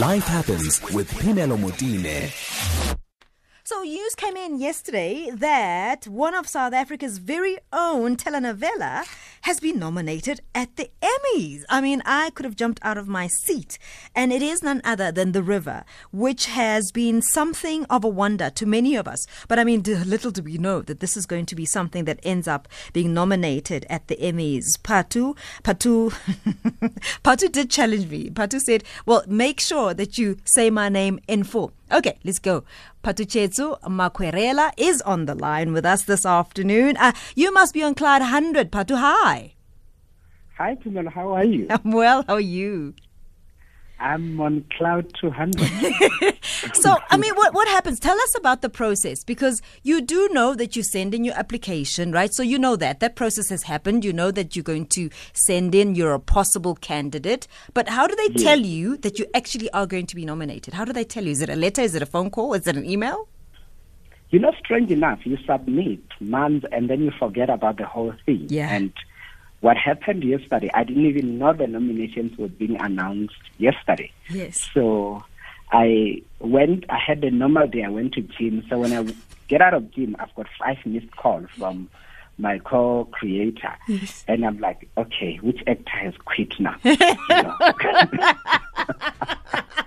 Life happens with Pinelo Motine. So news came in yesterday that one of South Africa's very own telenovela has been nominated at the Emmys. I mean, I could have jumped out of my seat. And it is none other than The River, which has been something of a wonder to many of us. But I mean, little do we know that this is going to be something that ends up being nominated at the Emmys. Phathu, Phathu, Phathu did challenge me. Phathu said, well, make sure that you say my name in full. Okay, let's go. Phathutshedzo Makwarela is on the line with us this afternoon. Uh, you must be on Cloud 100. Phathu, hi. Hi, Timon. How are you? I'm well. How are you? I'm on cloud 200. so, I mean, what, what happens? Tell us about the process because you do know that you send in your application, right? So, you know that. That process has happened. You know that you're going to send in, you're a possible candidate. But how do they yes. tell you that you actually are going to be nominated? How do they tell you? Is it a letter? Is it a phone call? Is it an email? You know, strange enough, you submit months and then you forget about the whole thing. Yeah. And what happened yesterday, I didn't even know the nominations were being announced yesterday. Yes. So I went, I had a normal day, I went to gym. So when I get out of gym, I've got five missed calls from my co-creator. Yes. And I'm like, okay, which actor has quit now?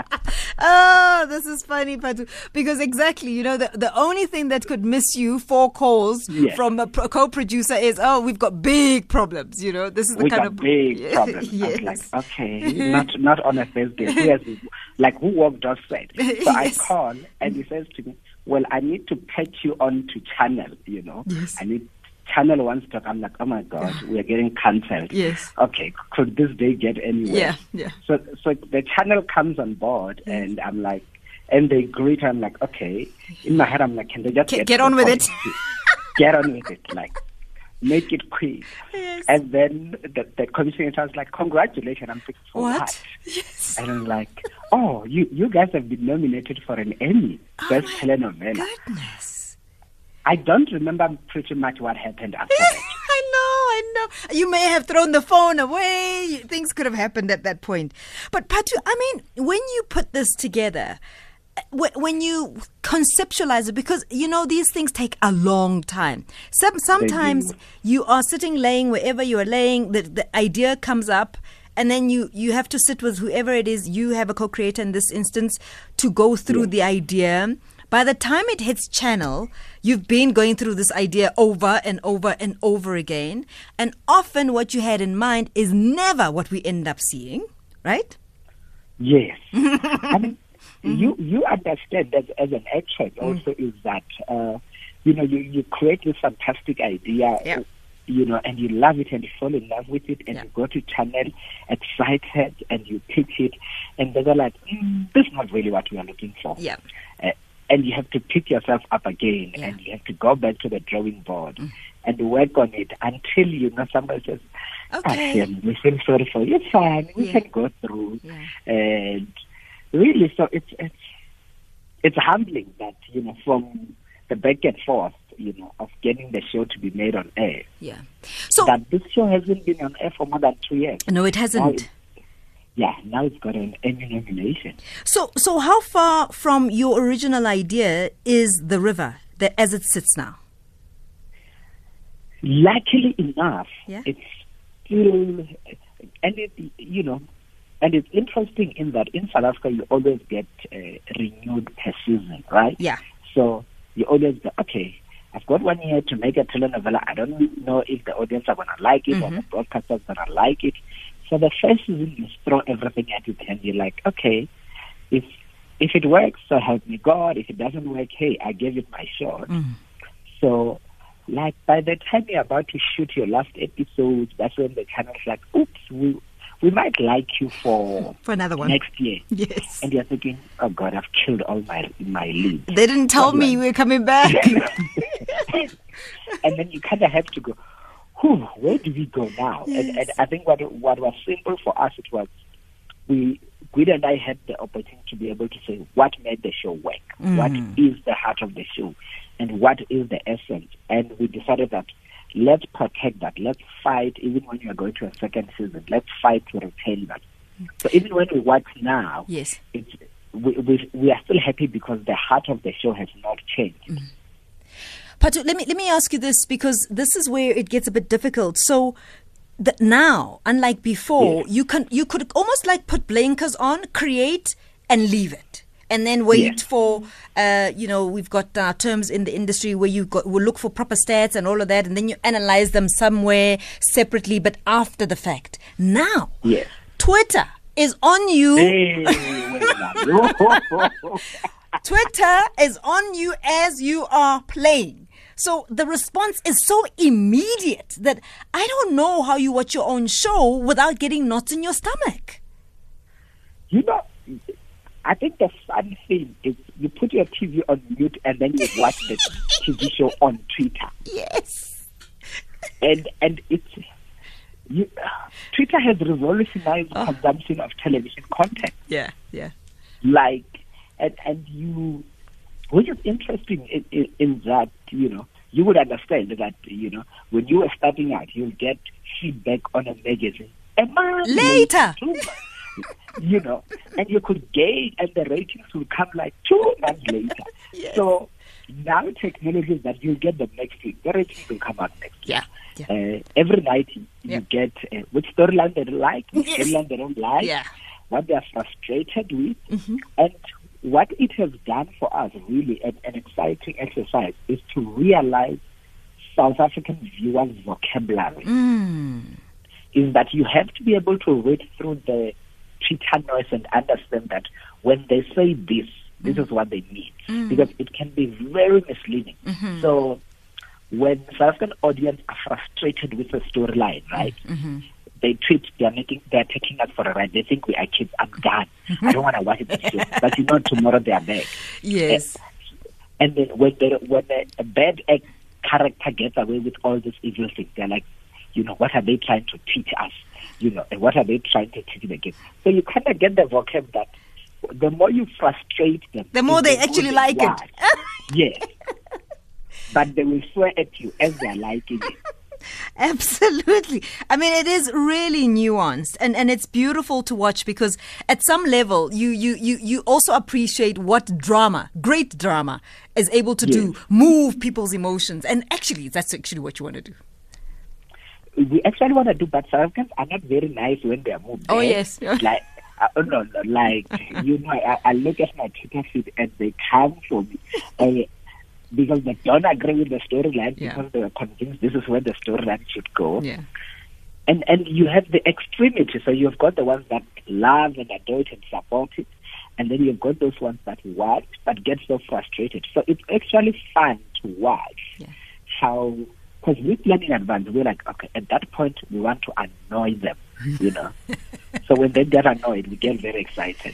oh, this is funny, Phathu. Because exactly, you know, the, the only thing that could miss you four calls yes. from a pro- co-producer is, oh, we've got big problems. You know, this is the we kind got of big problems. yes. like, okay, not not on a Thursday. Like who walked outside? So yes. I call and he says to me, well, I need to patch you on to channel. You know, yes. I need channel wants to talk. I'm like, oh my god, we are getting cancelled. Yes. Okay, could this day get anywhere? Yeah, yeah. So, so the channel comes on board, yes. and I'm like, and they greet. I'm like, okay. In my head, I'm like, can they just get, get on with it? get on with it, like. Make it quick. Yes. And then the, the commissioner was like, Congratulations. I'm thinking, for what? what? Yes. And I'm like, Oh, you, you guys have been nominated for an Emmy. Oh Best telenovela. Goodness. I don't remember pretty much what happened after that. I know, I know. You may have thrown the phone away. Things could have happened at that point. But Phathu, I mean, when you put this together, when you conceptualize it, because you know these things take a long time. Some, sometimes you are sitting, laying wherever you are laying. The, the idea comes up, and then you you have to sit with whoever it is you have a co-creator in this instance to go through yeah. the idea. By the time it hits channel, you've been going through this idea over and over and over again, and often what you had in mind is never what we end up seeing, right? Yes. I mean, mm-hmm. you you understand that as an actress mm. also is that uh, you know you you create this fantastic idea. Yeah. You know, and you love it and you fall in love with it, and Yeah. you go to channel excited and you pitch it, and they're like, mm, "This is not really what we are looking for." Yeah. Uh, and you have to pick yourself up again, Yeah. and you have to go back to the drawing board and work on it until you know somebody says, Okay. "Ah, Shem, we feel sorry for you. It's fine. We Yeah. can go through." Yeah. And really, so it's it's it's humbling that you know from the back and forth, you know, of getting the show to be made on air. Yeah. So that this show hasn't been on air for more than two years. no, it hasn't. Yeah, now it's got an Emmy nomination. So, so how far from your original idea is the river that, as it sits now? Luckily enough, Yeah. it's still, and it, you know, and it's interesting in that in South Africa you always get uh, renewed per season, right? Yeah. So you always go, okay, I've got one year to make a telenovela. I don't know if the audience are going to like it or the broadcasters going to like it. So the first season you throw everything at it and you're like, okay, if if it works, so help me God. If it doesn't work, hey, I gave it my shot. Mm. So, like by the time you're about to shoot your last episode, that's when the channel's like, oops, we we might like you for For another one. next year. Yes. And you're thinking, oh God, I've killed all my my leads. They didn't tell me we were coming back. and then you kind of have to go, whew, where do we go now? And, and I think what what was simple for us, it was we Guido and I had the opportunity to be able to say what made the show work, mm. what is the heart of the show, and what is the essence. And we decided that let's protect that. Let's fight, even when you are going to a second season. Let's fight to retain that. So even when we watch now, Yes. it's, we, we, we are still happy because the heart of the show has not changed. Mm. Phathu, let me let me ask you this because this is where it gets a bit difficult. So the, now, unlike before, Yes. you can you could almost like put blinkers on, create and leave it. And then wait Yes. for, uh, you know, we've got uh, terms in the industry where you got will look for proper stats and all of that, and then you analyze them somewhere separately, but after the fact. Now, Yes. Twitter is on you. Hey. Twitter is on you as you are playing. So the response is so immediate that I don't know how you watch your own show without getting knots in your stomach. you know, I think the fun thing is you put your TV on mute and then you watch the TV show on Twitter. Yes. and and it's you, Twitter has revolutionized oh. consumption of television content. Yeah, yeah. Like, and and you, which is interesting in, in, in that you know you would understand that you know when you were starting out, you'll get feedback on a magazine a month Later. you know, and you could gauge, and the ratings will come like two months later. Yes. So now technology is that you'll get the next week. The ratings will come out next week. Yeah. Yeah. Uh, every night you Yeah. get uh, which storyline they like, which Yes. storyline they don't like, Yeah. what they are frustrated with, Mm-hmm. and what it has done for us, really, an, an exciting exercise, is to realize South African viewers' vocabulary. Mm. Is that you have to be able to read through the Twitter noise and understand that when they say this, this mm. is what they mean, mm. because it can be very misleading. Mm-hmm. So when South African audience are frustrated with the storyline, right? Mm-hmm. They tweet, they're making, they're taking us for a ride. They think we are kids. I'm done. I don't want to watch it. show. But you know, tomorrow they are back. Yes. And then when the when the, a bad egg character gets away with all these evil things, they're like, you know, what are they trying to teach us? You know, and what are they trying to teach the kids? So you kind of get the vocab that the more you frustrate them, The more they actually like it. watch. yes. But they will swear at you as they're liking it. Absolutely. I mean, it is really nuanced and, and it's beautiful to watch because at some level you, you, you, you also appreciate what drama, great drama, is able to do, move people's emotions. And actually, that's actually what you want to do. we actually want to do, but South Africans are not very nice when they are moved. Oh, eh? yes. like, uh, no, no, like, you know, I, I look at my Twitter feed and they come for me. because they don't agree with the storyline Yeah. because they are convinced this is where the storyline should go. Yeah. And and you have the extremity. So you've got the ones that love and adore it and support it. And then you've got those ones that watch but get so frustrated. So it's actually fun to watch Yeah. how, because we plan in advance. We're like, okay, at that point, we want to annoy them, you know. so when they get annoyed, we get very excited.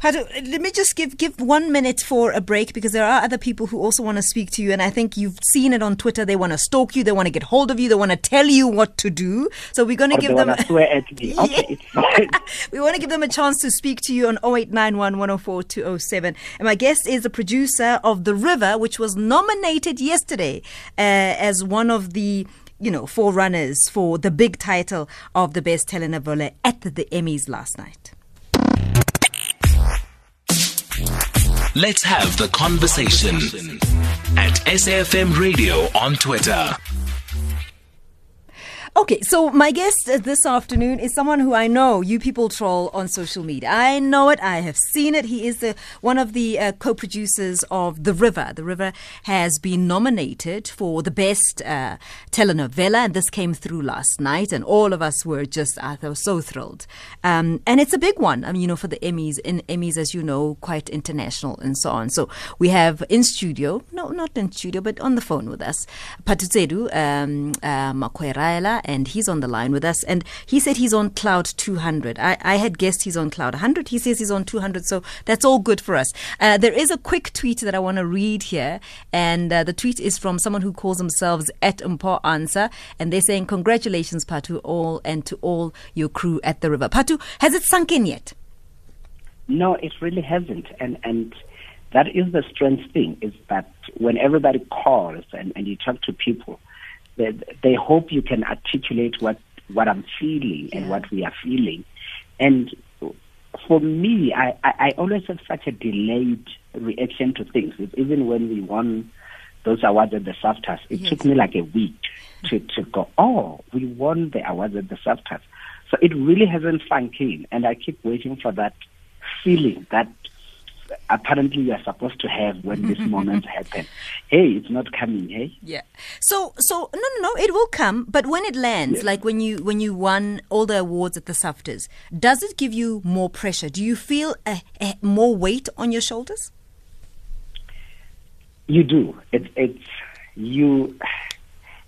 Phathu, let me just give give one minute for a break because there are other people who also want to speak to you, and I think you've seen it on Twitter. They want to stalk you, they want to get hold of you, they want to tell you what to do. So we're going to Or give they them. swear at me. Okay, we want to give them a chance to speak to you on 0891 104 207. And my guest is the producer of The River, which was nominated yesterday uh, as one of the you know, forerunners for the big title of the best telenovela at the Emmys last night. Let's have the conversation at SAFM Radio on Twitter. Okay, so my guest this afternoon is someone who I know you people troll on social media. I know it. I have seen it. He is the one of the uh, co-producers of The River. The River has been nominated for the best uh, telenovela, and this came through last night, and all of us were just I was so thrilled. Um, and it's a big one. I mean, you know, for the Emmys, in Emmys, as you know, quite international and so on. So we have in studio, no, not in studio, but on the phone with us, Phathutshedzo um, uh, and he's on the line with us. And he said he's on cloud 200. I, I had guessed he's on cloud 100. He says he's on 200. So that's all good for us. Uh, there is a quick tweet that I want to read here. And uh, the tweet is from someone who calls themselves at Mpo Answer. And they're saying, Congratulations, Phathu, all and to all your crew at the river. Phathu, has it sunk in yet? No, it really hasn't. And and that is the strange thing is that when everybody calls and, and you talk to people, they, they hope you can articulate what, what I'm feeling and what we are feeling. And for me, I, I, I always have such a delayed reaction to things. It's even when we won those awards at the SAFTAs, it Yes. took me like a week to, to go, oh, we won the awards at the SAFTAs. So it really hasn't sunk in, and I keep waiting for that feeling that apparently you are supposed to have when these moments happen. Hey, it's not coming, hey? Yeah. So so no no no it will come but when it lands Yeah. like when you when you won all the awards at the SAFTAs does it give you more pressure? Do you feel a, a more weight on your shoulders? You do. It's it's you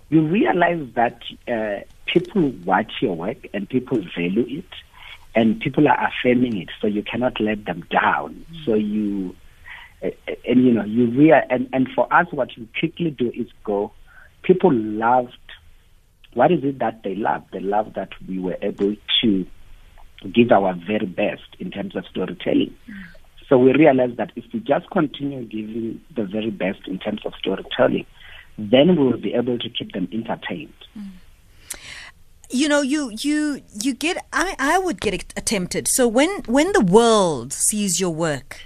you realize that uh, people watch your work and people value it and people are affirming it so you cannot let them down. So you uh, and you know you real and and for us what you quickly do is go people loved what is it that they love they love that we were able to give our very best in terms of storytelling. So we realized that if we just continue giving the very best in terms of storytelling, then we will be able to keep them entertained. You know, you you you get. I I would get it- tempted. So when when the world sees your work,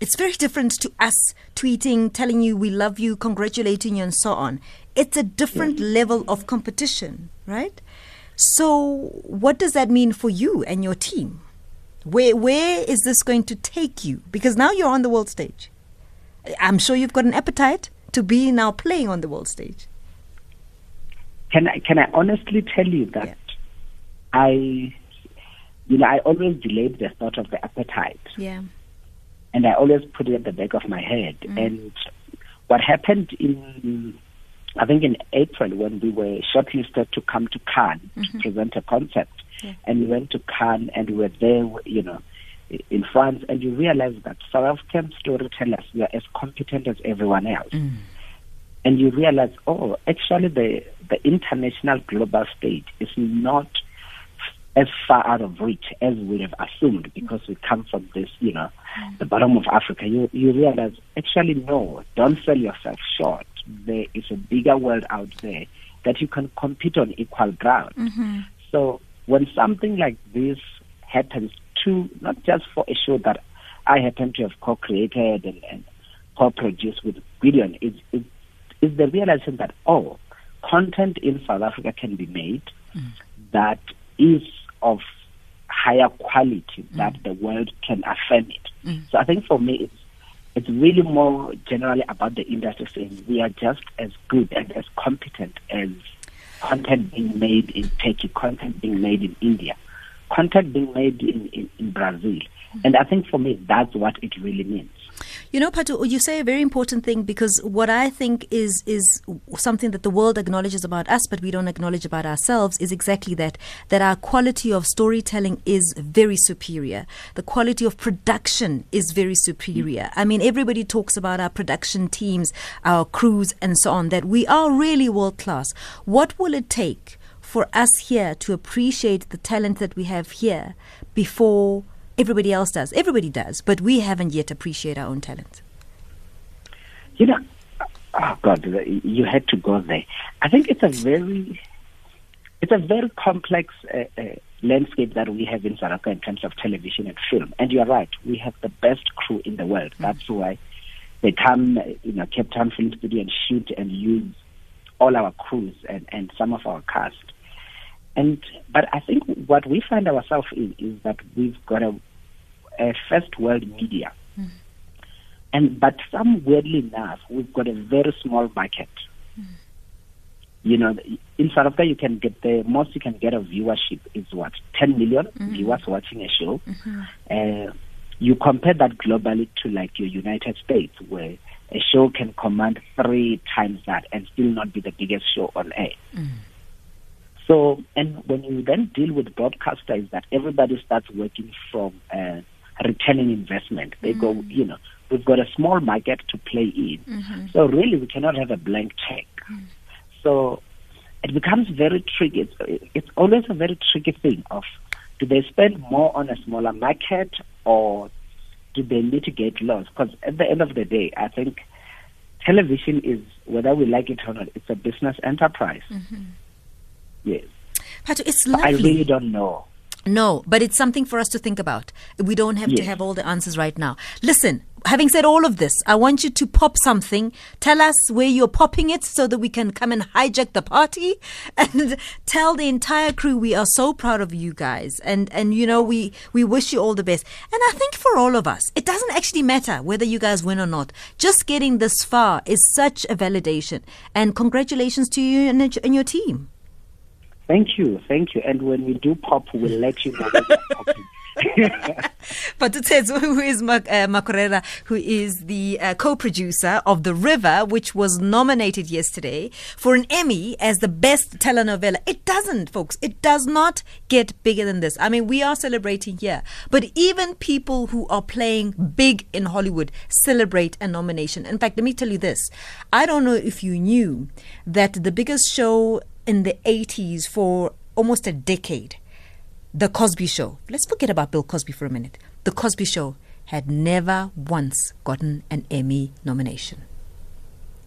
it's very different to us tweeting, telling you we love you, congratulating you, and so on. It's a different level of competition, right? So what does that mean for you and your team? Where where is this going to take you? Because now you're on the world stage. I'm sure you've got an appetite to be now playing on the world stage. Can I can I honestly tell you that Yeah. I, you know, I always delayed the thought of the appetite, Yeah. and I always put it at the back of my head. Mm. And what happened in, I think in April when we were shortlisted to come to Cannes to mm-hmm. present a concept, Yeah. and we went to Cannes and we were there, you know, in France, and you realize that South African storytellers we are as competent as everyone else. Mm. And you realize, oh, actually, the the international global stage is not as far out of reach as we have assumed because we come from this, you know, the bottom of Africa. You you realize actually no, don't sell yourself short. There is a bigger world out there that you can compete on equal ground. Mm-hmm. So when something like this happens to not just for a show that I happen to have co-created and, and co-produced with Gideon, is is is the realization that oh, content in South Africa can be made that is of higher quality that the world can affirm it. So I think for me it's it's really more generally about the industry saying we are just as good and as competent as content being made in Turkey, content being made in India, content being made in, in, in Brazil. And I think for me that's what it really means. You know, Phathu, you say a very important thing because what I think is is something that the world acknowledges about us, but we don't acknowledge about ourselves, is exactly that that our quality of storytelling is very superior. The quality of production is very superior. Mm. I mean, everybody talks about our production teams, our crews, and so on. That we are really world class. What will it take for us here to appreciate the talent that we have here before? Everybody else does. Everybody does, but we haven't yet appreciated our own talent. You know, oh God, you had to go there. I think it's a very, it's a very complex uh, uh, landscape that we have in South Africa in terms of television and film. And you're right, we have the best crew in the world. That's why they come, you know, Cape Town Film Studio and shoot and use all our crews and, and some of our cast. And but I think what we find ourselves in is that we've got a, a first world media. Hmm. And but some weirdly enough, we've got a very small market. Hmm. You know, in South Africa, you can get the most you can get of viewership is what ten million hmm. viewers watching a show. Mm-hmm. Uh, you compare that globally to like your United States, where a show can command three times that and still not be the biggest show on air. Mm. So, and when you then deal with broadcasters, that everybody starts working from uh, returning investment. They go, mm. you know, we've got a small market to play in. Mm-hmm. So really, we cannot have a blank check. Mm. So it becomes very tricky. It's, it's always a very tricky thing of do they spend more on a smaller market or do they mitigate loss? Because at the end of the day, I think television is, whether we like it or not, it's a business enterprise. Mm-hmm. Yes. Phathu, it's I really don't know. No, but it's something for us to think about. We don't have to have all the answers right now. Listen, having said all of this, I want you to pop something. Tell us where you're popping it so that we can come and hijack the party and tell the entire crew we are so proud of you guys. And and you know, we we wish you all the best. And I think for all of us, it doesn't actually matter whether you guys win or not. Just getting this far is such a validation. And congratulations to you and, and your team. Thank you, thank you. And when we do pop, we'll let you know. But it says who is Mak- uh, Makwarela, who is the uh, co-producer of The River, which was nominated yesterday for an Emmy as the best telenovela. It doesn't, folks. It does not get bigger than this. I mean, we are celebrating here, but even people who are playing big in Hollywood celebrate a nomination. In fact, let me tell you this: I don't know if you knew that the biggest show in the 80s for almost a decade the Cosby Show. Let's forget about Bill Cosby for a minute. The Cosby Show had never once gotten an Emmy nomination.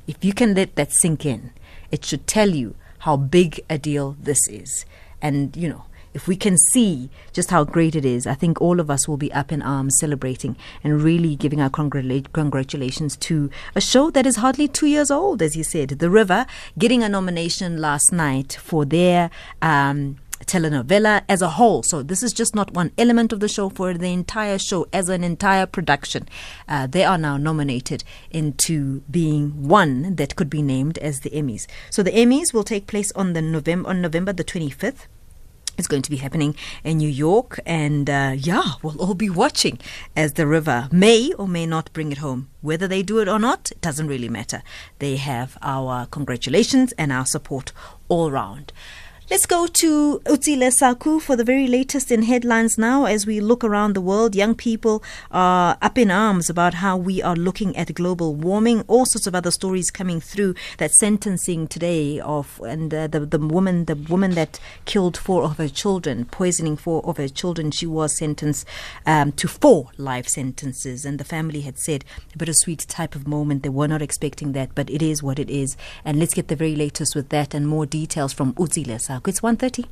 If you can let that sink in, it should tell you how big a deal this is. And, you know, if we can see just how great it is, I think all of us will be up in arms celebrating and really giving our congratula- congratulations to a show that is hardly two years old, as you said. The River getting a nomination last night for their. Um, telenovela as a whole. So this is just not one element of the show for the entire show as an entire production. Uh, they are now nominated into being one that could be named as the Emmys. So the Emmys will take place on the November on November the 25th. It's going to be happening in New York, and uh, yeah, we'll all be watching as the river may or may not bring it home. Whether they do it or not, it doesn't really matter. They have our congratulations and our support all round. Let's go to Utsile Saku for the very latest in headlines now. As we look around the world, young people are up in arms about how we are looking at global warming. All sorts of other stories coming through. That sentencing today of and uh, the the woman the woman that killed four of her children, poisoning four of her children, she was sentenced um, to four life sentences. And the family had said a bittersweet type of moment. They were not expecting that, but it is what it is. And let's get the very latest with that and more details from Utsile Saku. It's 1.30.